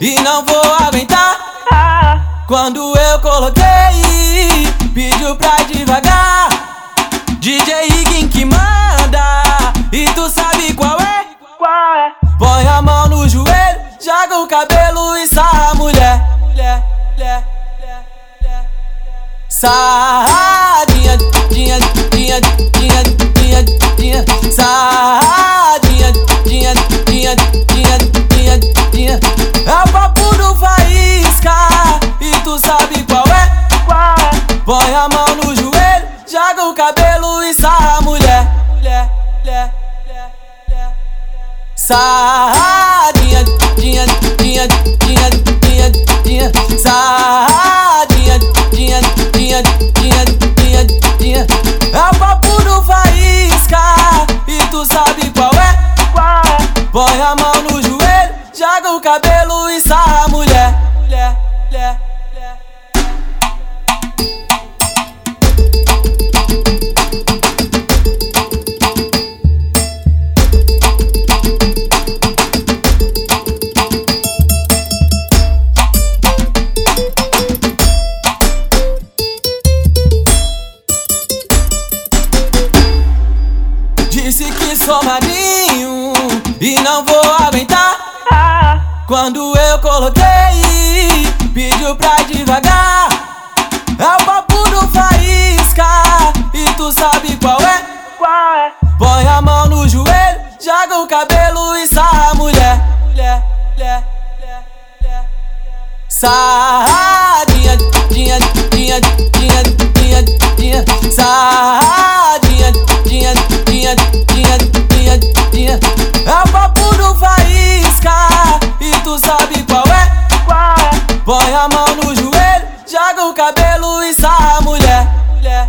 e não vou aguentar. Quando eu coloquei, pediu pra devagar. DJ Iguin que manda, e tu sabe qual é? Qual é? Põe a mão no joelho, joga o cabelo e sarra a mulher. Sarradinha, dinha, dinha, dinha, dinha, dinha, cabelo e sarra a mulher. Sarradinha, dinha, dinha, dinha, dinha, dinha, sarradinha, dinha, dinha, dinha, dinha, dinha. É o papo do faísca e tu sabe qual é? Põe a mão no joelho, joga o cabelo e sarra a mulher, mulher, mulher. Disse que sou magrinho e não vou aguentar. Quando eu coloquei, pediu pra devagar. É o papo do faísca e tu sabe qual é? Qual é? Põe a mão no joelho, joga o cabelo e sarra a mulher. Mulher, mulher. Sarradinha, dinha, dinha, joga o cabelo e sarra a mulher. Mulher,